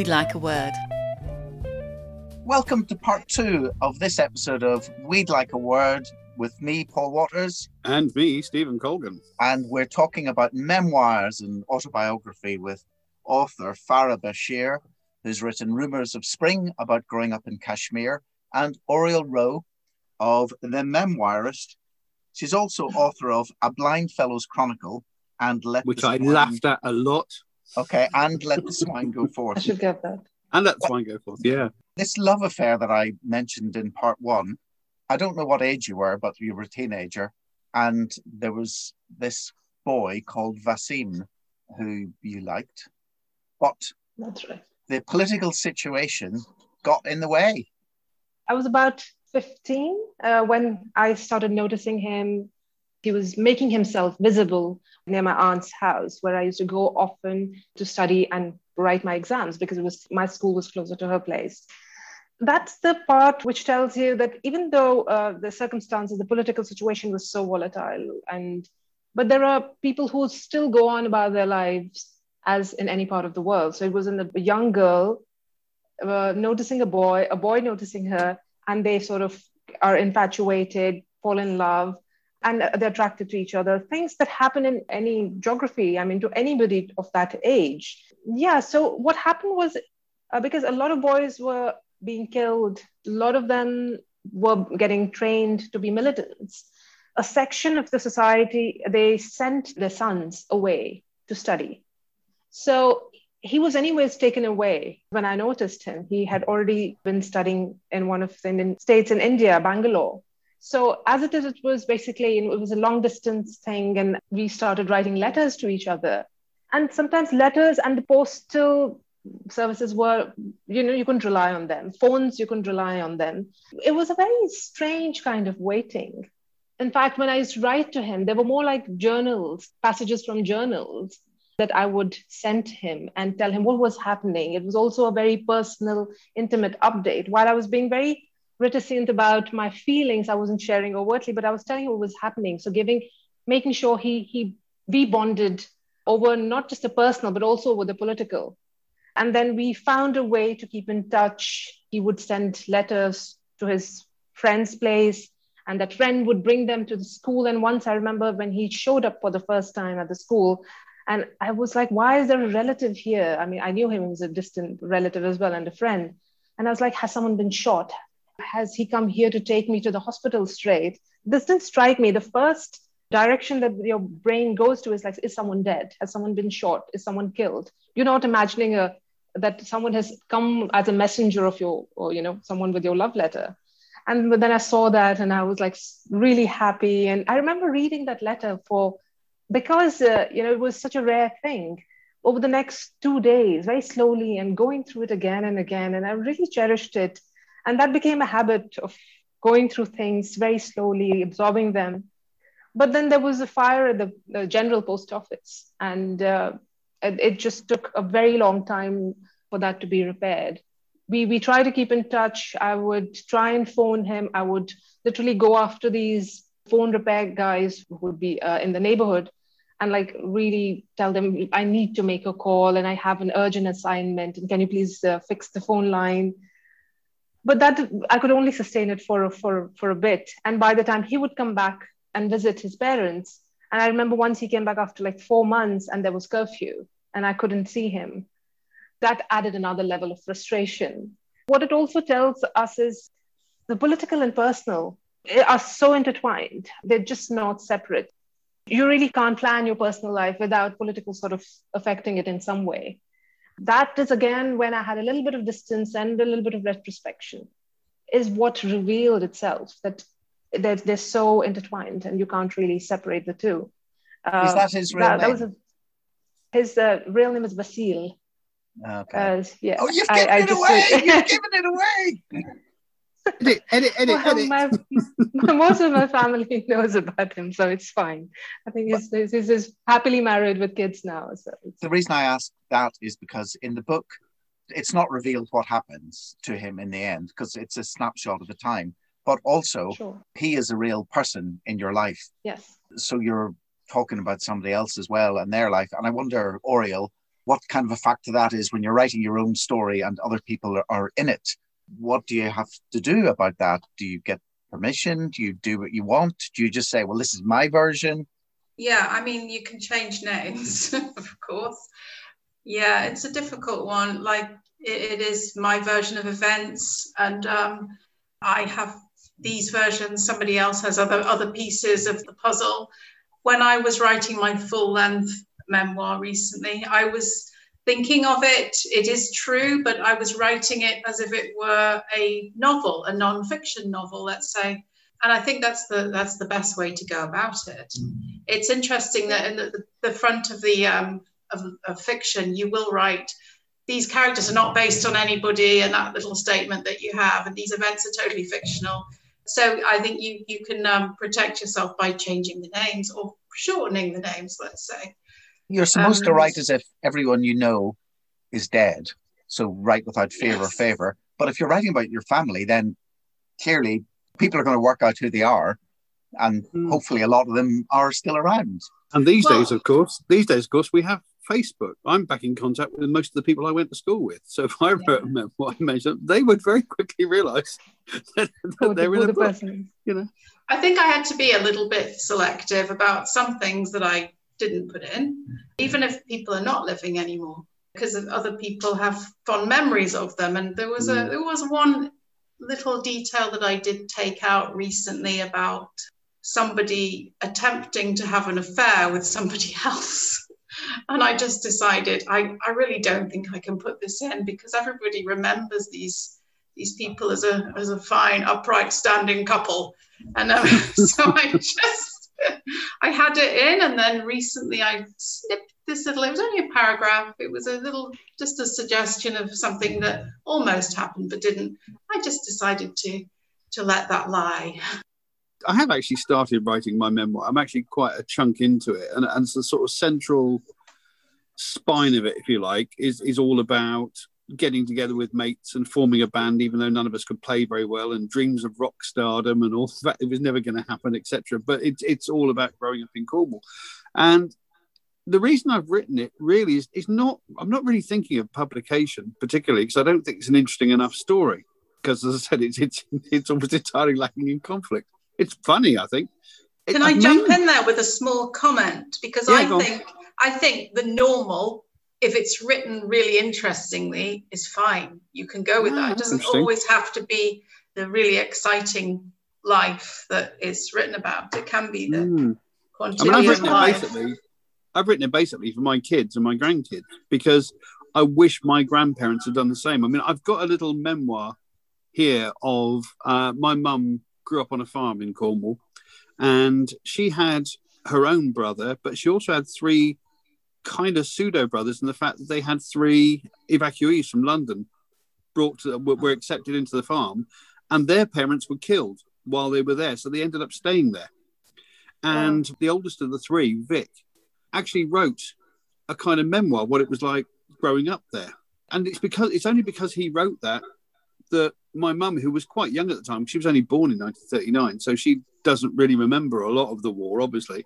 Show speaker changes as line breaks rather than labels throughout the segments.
We'd Like a Word.
Welcome to part two of this episode of We'd Like a Word with me, Paul Waters.
And me, Stevyn Colgan.
And we're talking about memoirs and autobiography with author Farah Bashir, who's written Rumours of Spring about growing up in Kashmir, and Oriel Rowe of The Memoirist. She's also author of A Blind Fellow's Chronicle and Let
Which I laughed at a lot.
Okay, and Let the Swine Go Forth.
I should get that.
And Let the Swine Go Forth, yeah.
This love affair that I mentioned in part one, I don't know what age you were, but you were a teenager. And there was this boy called Vasim who you liked. But
That's right.
the political situation got in the way.
I was about 15 uh, when I started noticing him. He was making himself visible near my aunt's house, where I used to go often to study and write my exams because it was my school was closer to her place. That's the part which tells you that even though uh, the circumstances, the political situation was so volatile, and but there are people who still go on about their lives as in any part of the world. So it was in a young girl uh, noticing a boy, a boy noticing her, and they sort of are infatuated, fall in love, and they're attracted to each other. Things that happen in any geography, I mean, to anybody of that age. Yeah. So what happened was uh, because a lot of boys were being killed, a lot of them were getting trained to be militants. A section of the society, they sent their sons away to study. So he was anyways taken away when I noticed him. He had already been studying in one of the Indian states in India, Bangalore. So as it is, it was basically it was a long distance thing, and we started writing letters to each other. And sometimes letters and the postal services were, you know, you couldn't rely on them. Phones, you couldn't rely on them. It was a very strange kind of waiting. In fact, when I used to write to him, they were more like journals, passages from journals that I would send him and tell him what was happening. It was also a very personal, intimate update. While I was being very reticent about my feelings, I wasn't sharing overtly, but I was telling him what was happening. So giving, making sure he he we bonded over not just the personal, but also over the political. And then we found a way to keep in touch. He would send letters to his friend's place, and that friend would bring them to the school. And once I remember when he showed up for the first time at the school, and I was like, why is there a relative here? I mean, I knew him he was a distant relative as well and a friend. And I was like, has someone been shot? Has he come here to take me to the hospital straight? This didn't strike me. The first direction that your brain goes to is like, is someone dead? Has someone been shot? Is someone killed? You're not imagining a that someone has come as a messenger of your, or you know, someone with your love letter. And then I saw that and I was like really happy. And I remember reading that letter for because uh, you know it was such a rare thing over the next two days very slowly and going through it again and again and i really cherished it and that became a habit of going through things very slowly absorbing them. But then there was a fire at the, the general post office and uh, it, it just took a very long time for that to be repaired. We we try to keep in touch. I would try and phone him. I would literally go after these phone repair guys who would be uh, in the neighborhood and like really tell them i need to make a call and i have an urgent assignment and can you please uh, fix the phone line but that i could only sustain it for for for a bit. And by the time he would come back and visit his parents and i remember once he came back after like 4 months and there was curfew and i couldn't see him that added another level of frustration. What it also tells us is the political and personal eh, are so intertwined. They're just not separate. You really can't plan your personal life without political sort of affecting it in some way. That is again when I had a little bit of distance and a little bit of retrospection, is what revealed itself that they're, they're so intertwined and you can't really separate the two.
Uh, is that his real that, name? That a,
his uh, real name is Vasil.
Okay. Uh,
yeah.
Oh, you've given I, it I away! you've given it away!
edit, edit, edit, edit.
My, most of my family knows about him, so it's fine. I think he's, he's, he's happily married with kids now. So
the reason I ask that is because in the book, it's not revealed what happens to him in the end because it's a snapshot of the time. But also,
sure.
he is a real person in your life.
Yes.
So you're talking about somebody else as well and their life. And I wonder, Oriel, what kind of a factor that is when you're writing your own story and other people are, are in it. What do you have to do about that? Do you get permission? Do you do what you want? Do you just say, well, this is my version?
Yeah, I mean, you can change names, of course. Yeah, it's a difficult one. Like, it, it is my version of events, and um, I have these versions. Somebody else has other other pieces of the puzzle. When I was writing my full length memoir recently, I was thinking of it. It is true, but I was writing it as if it were a novel, a non-fiction novel, let's say. And I think that's the that's the best way to go about it. It's interesting that in the, the front of the um, of, of fiction, you will write these characters are not based on anybody and that little statement that you have and these events are totally fictional so i think you you can um, protect yourself by changing the names or shortening the names let's say
you're supposed um, to write as if everyone you know is dead. So write without fear yes. or favor. But if you're writing about your family, then clearly people are going to work out who they are. And mm. hopefully a lot of them are still around.
And these well, days, of course, these days, of course, we have Facebook. I'm back in contact with most of the people I went to school with. So if I wrote a memoir, they would very quickly realise that, that they're in a book. Person. You know,
I think I had to be a little bit selective about some things that I didn't put in, even if people are not living anymore, because other people have fond memories of them. And there was a mm. there was one little detail that I did take out recently about somebody attempting to have an affair with somebody else. and I just decided I, I really don't think I can put this in because everybody remembers these these people as a as a fine, upright, standing couple. And um, so I just I had it in, and then recently I snipped this little. It was only a paragraph. It was a little, just a suggestion of something that almost happened but didn't. I just decided to to let that lie.
I have actually started writing my memoir. I'm actually quite a chunk into it, and, and the sort of central spine of it, if you like, is is all about getting together with mates and forming a band, even though none of us could play very well, and dreams of rock stardom and all that. It was never going to happen, etc. But it's it's all about growing up in Cornwall, and the reason I've written it really is is not. I'm not really thinking of publication particularly because I don't think it's an interesting enough story. Because as I said, it's it's it's almost entirely lacking in conflict. It's funny, I think.
Can I, I jump in there with a small comment? Because yeah, I think I think the normal if it's written really interestingly, is fine. You can go with that. It doesn't always have to be the really exciting life that is written about. It can be the mm. quantity I mean, I've written
life. Basically, I've written it basically for my kids and my grandkids because I wish my grandparents had done the same. I mean, I've got a little memoir here of uh, my mum grew up on a farm in Cornwall, and she had her own brother, but she also had three kind of pseudo brothers in the fact that they had three evacuees from London brought to, were accepted into the farm, and their parents were killed while they were there, so they ended up staying there. And the oldest of the three, Vic, actually wrote a kind of memoir what it was like growing up there. And it's because it's only because he wrote that that my mum, who was quite young at the time, she was only born in 1939, so she doesn't really remember a lot of the war, obviously.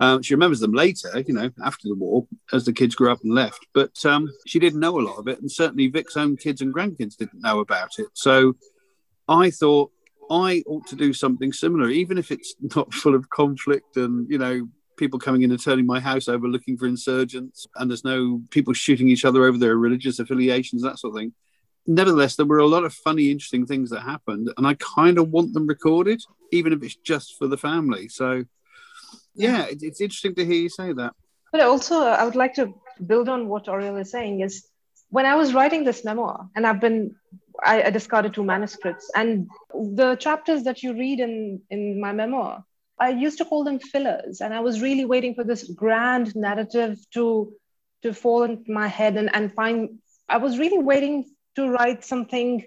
Um, she remembers them later, you know, after the war, as the kids grew up and left. But um, she didn't know a lot of it, and certainly Vic's own kids and grandkids didn't know about it. So I thought I ought to do something similar, even if it's not full of conflict and you know people coming in and turning my house over looking for insurgents, and there's no people shooting each other over their religious affiliations, that sort of thing. Nevertheless, there were a lot of funny, interesting things that happened, and I kind of want them recorded, even if it's just for the family. So yeah, it's interesting to hear you say that.
But also, uh, I would like to build on what Oriel is saying. Is when I was writing this memoir, and I've been, I, I discarded two manuscripts, and the chapters that you read in in my memoir, I used to call them fillers, and I was really waiting for this grand narrative to to fall into my head and and find. I was really waiting to write something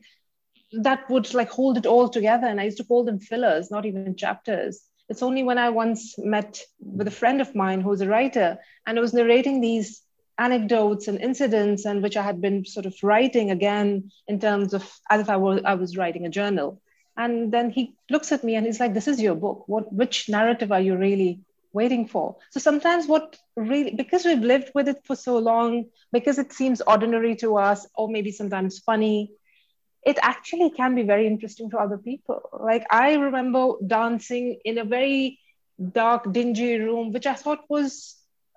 that would like hold it all together, and I used to call them fillers, not even chapters it's only when I once met with a friend of mine who's a writer and I was narrating these anecdotes and incidents and which I had been sort of writing again in terms of as if I was I was writing a journal. And then he looks at me and he's like, "This is your book. What which narrative are you really waiting for. So sometimes what really, because we've lived with it for so long, because it seems ordinary to us, or maybe sometimes funny, it actually can be very interesting to other people. Like I remember dancing in a very dark, dingy room, which I thought was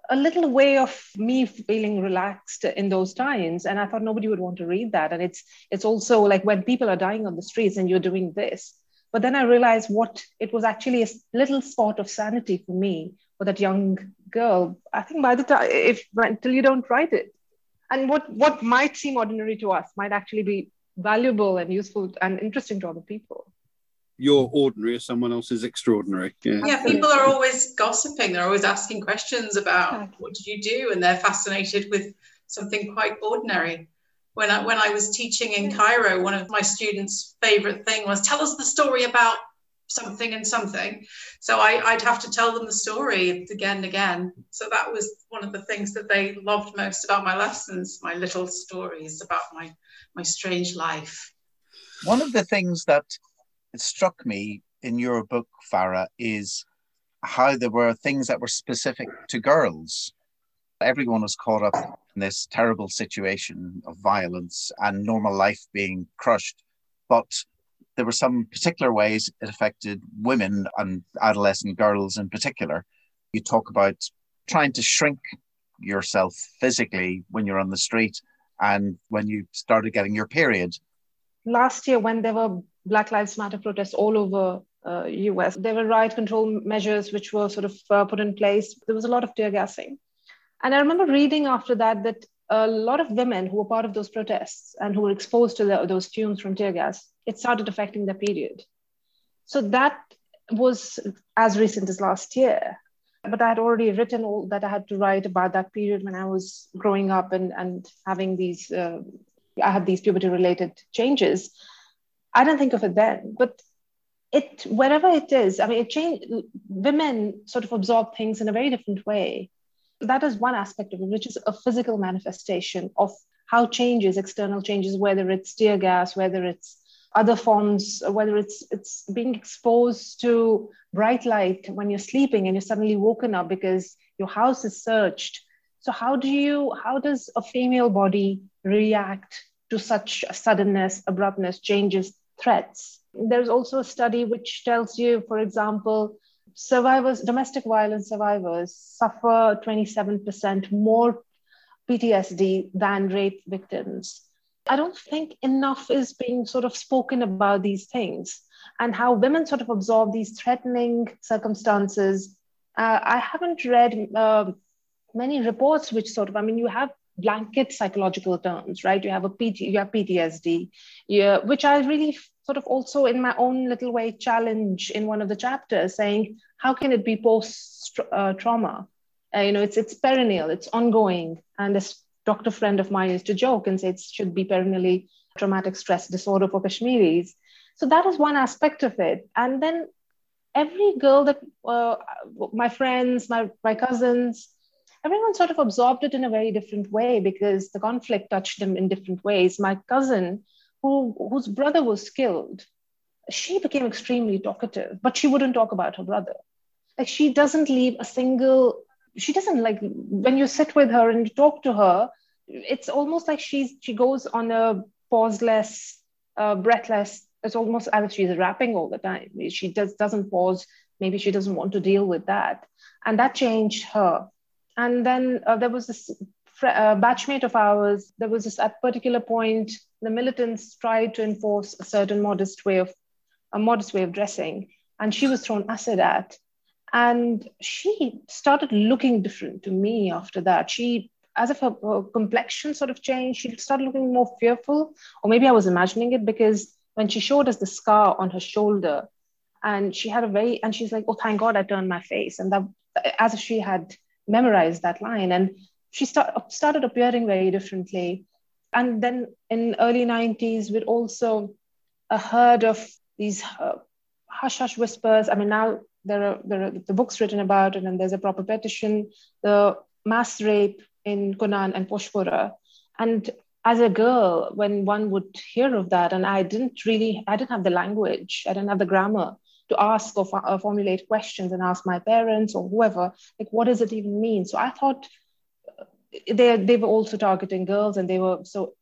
a little way of me feeling relaxed in those times. And i thought nobody would want to read that. And it's it's also like when people are dying on the streets and you're doing this. But then i realized what it was actually a little spot of sanity for me for that young girl. I think by the time if until you don't write it. And what what might seem ordinary to us might actually be valuable and useful and interesting to other people
you're ordinary or someone else is extraordinary.
Yeah. yeah, people are always gossiping. They're always asking questions about what did you do, and they're fascinated with something quite ordinary. When I when I was teaching in Cairo, one of my students' favorite thing was tell us the story about something and something. So I, I'd have to tell them the story again and again. So that was one of the things that they loved most about my lessons, my little stories about my my strange life.
One of the things that struck me in your book, Farah, is how there were things that were specific to girls. Everyone was caught up in this terrible situation of violence and normal life being crushed. But there were some particular ways it affected women and adolescent girls in particular. You talk about trying to shrink yourself physically when you're on the street and when you started getting your period.
Last year, when there were Black Lives Matter protests all over uh, US. There were riot control measures which were sort of uh, put in place. There was a lot of tear gassing. And I remember reading after that that a lot of women who were part of those protests and who were exposed to the, those fumes from tear gas, it started affecting their period. So that was as recent as last year. But I had already written all that I had to write about that period when I was growing up and, and having these, uh, I had these puberty related changes. I didn't think of it then, but it wherever it is, I mean, it changed. Women sort of absorb things in a very different way. That is one aspect of it, which is a physical manifestation of how changes, external changes, whether it's tear gas, whether it's other forms, whether it's it's being exposed to bright light when you're sleeping and you're suddenly woken up because your house is searched. So how do you how does a female body react to such suddenness, abruptness, changes threats. There's also a study which tells you, for example, survivors, domestic violence survivors suffer 27% more PTSD than rape victims. I don't think enough is being sort of spoken about these things and how women sort of absorb these threatening circumstances. Uh, I haven't read uh, many reports which sort of, I mean, you have blanket psychological terms, right? You have a PT, you have PTSD, which I really sort of also in my own little way challenge in one of the chapters, saying how can it be post uh, trauma? Uh, you know, it's it's perennial, it's ongoing, and this doctor friend of mine used to joke and say it should be perennially traumatic stress disorder for Kashmiris. So that is one aspect of it, and then every girl that uh, my friends, my my cousins everyone sort of absorbed it in a very different way because the conflict touched them in different ways. My cousin, who, whose brother was killed, she became extremely talkative, but she wouldn't talk about her brother. Like she doesn't leave a single, she doesn't like when you sit with her and talk to her, it's almost like she's she goes on a pauseless, uh, breathless. It's almost as if she's rapping all the time. She does doesn't pause. Maybe she doesn't want to deal with that, and that changed her and then uh, there was this uh, batchmate of ours. There was this at particular point, the militants tried to enforce a certain modest way of a modest way of dressing, and she was thrown acid at. And she started looking different to me after that. She, as if her, her complexion sort of changed, she started looking more fearful, or maybe I was imagining it because when she showed us the scar on her shoulder, and she had a very, and she's like, "Oh, thank God I turned my face," and that as if she had memorized that line. And she start, started appearing very differently. And then in early 90s, we'd also uh, heard of these uh, hush hush whispers. I mean, now there are, there are the books written about it, and there's a proper petition, the mass rape in Kunan and Poshpora. And as a girl, when one would hear of that, and I didn't really, I didn't have the language, I didn't have the grammar to ask or uh, formulate questions and ask my parents or whoever, like, what does it even mean? So I thought uh, they, they were also targeting girls and they were so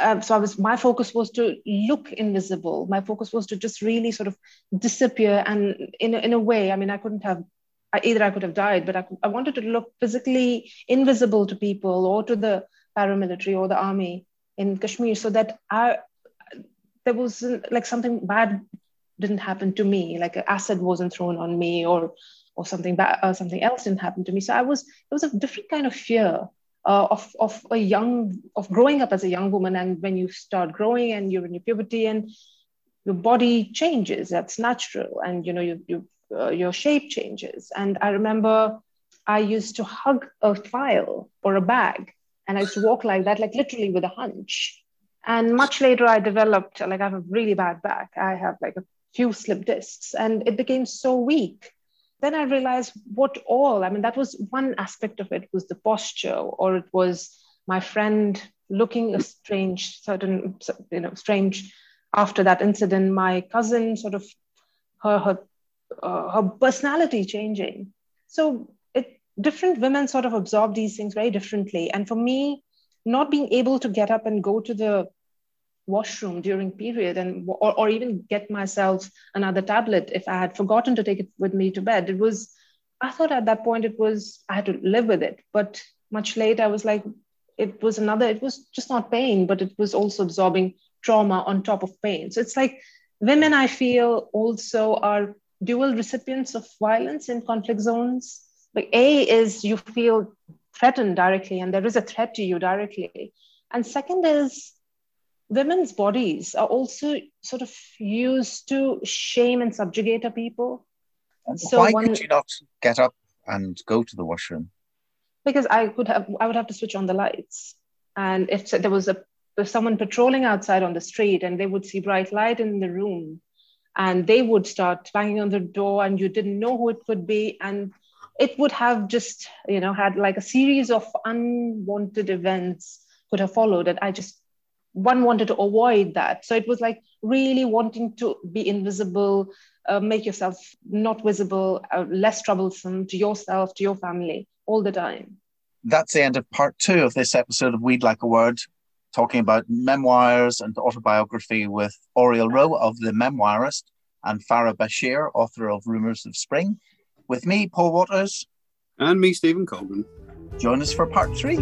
um, so I was my focus was to look invisible. My focus was to just really sort of disappear. And in a, in a way, I mean, I couldn't have either I could have died, but I, I wanted to look physically invisible to people or to the paramilitary or the army in Kashmir, so that I there was like something bad didn't happen to me, like acid wasn't thrown on me or or something bad, or something else didn't happen to me. So I was it was a different kind of fear uh, of of a young of growing up as a young woman, and when you start growing and you're in your puberty and your body changes, that's natural, and you know you you uh, your shape changes. And I remember I used to hug a file or a bag, and I used to walk like that, like literally with a hunch. And much later, I developed like I have a really bad back. I have like a few slip discs, and it became so weak then I realized what all, I mean, that was one aspect of it was the posture, or it was my friend looking a strange, certain, you know, strange after that incident, my cousin sort of her, her, uh, her personality changing. So it, different women sort of absorb these things very differently. And for me, not being able to get up and go to the washroom during period and or, or even get myself another tablet if i had forgotten to take it with me to bed. It was i thought at that point it was i had to live with it but much later i was like it was another it was just not pain but it was also absorbing trauma on top of pain. So it's like women i feel also are dual recipients of violence in conflict zones. Like a is you feel threatened directly and there is a threat to you directly. And second is women's bodies are also sort of used to shame and subjugate a people.
And so why one, could you not get up and go to the washroom?
Because I could have, I would have to switch on the lights, and if there was a if someone patrolling outside on the street and they would see bright light in the room, and they would start banging on the door, and you didn't know who it could be, and it would have just you know had like a series of unwanted events could have followed, and I just one wanted to avoid that. So it was like really wanting to be invisible, uh, make yourself not visible, uh, less troublesome to yourself, to your family all the time.
That's the end of part two of this episode of We'd Like a Word, talking about memoirs and autobiography with Oriel Rowe of The Memoirist and Farah Bashir, author of Rumours of Spring. With me, Paul Waters.
And me, Stevyn Colgan.
Join us for part three.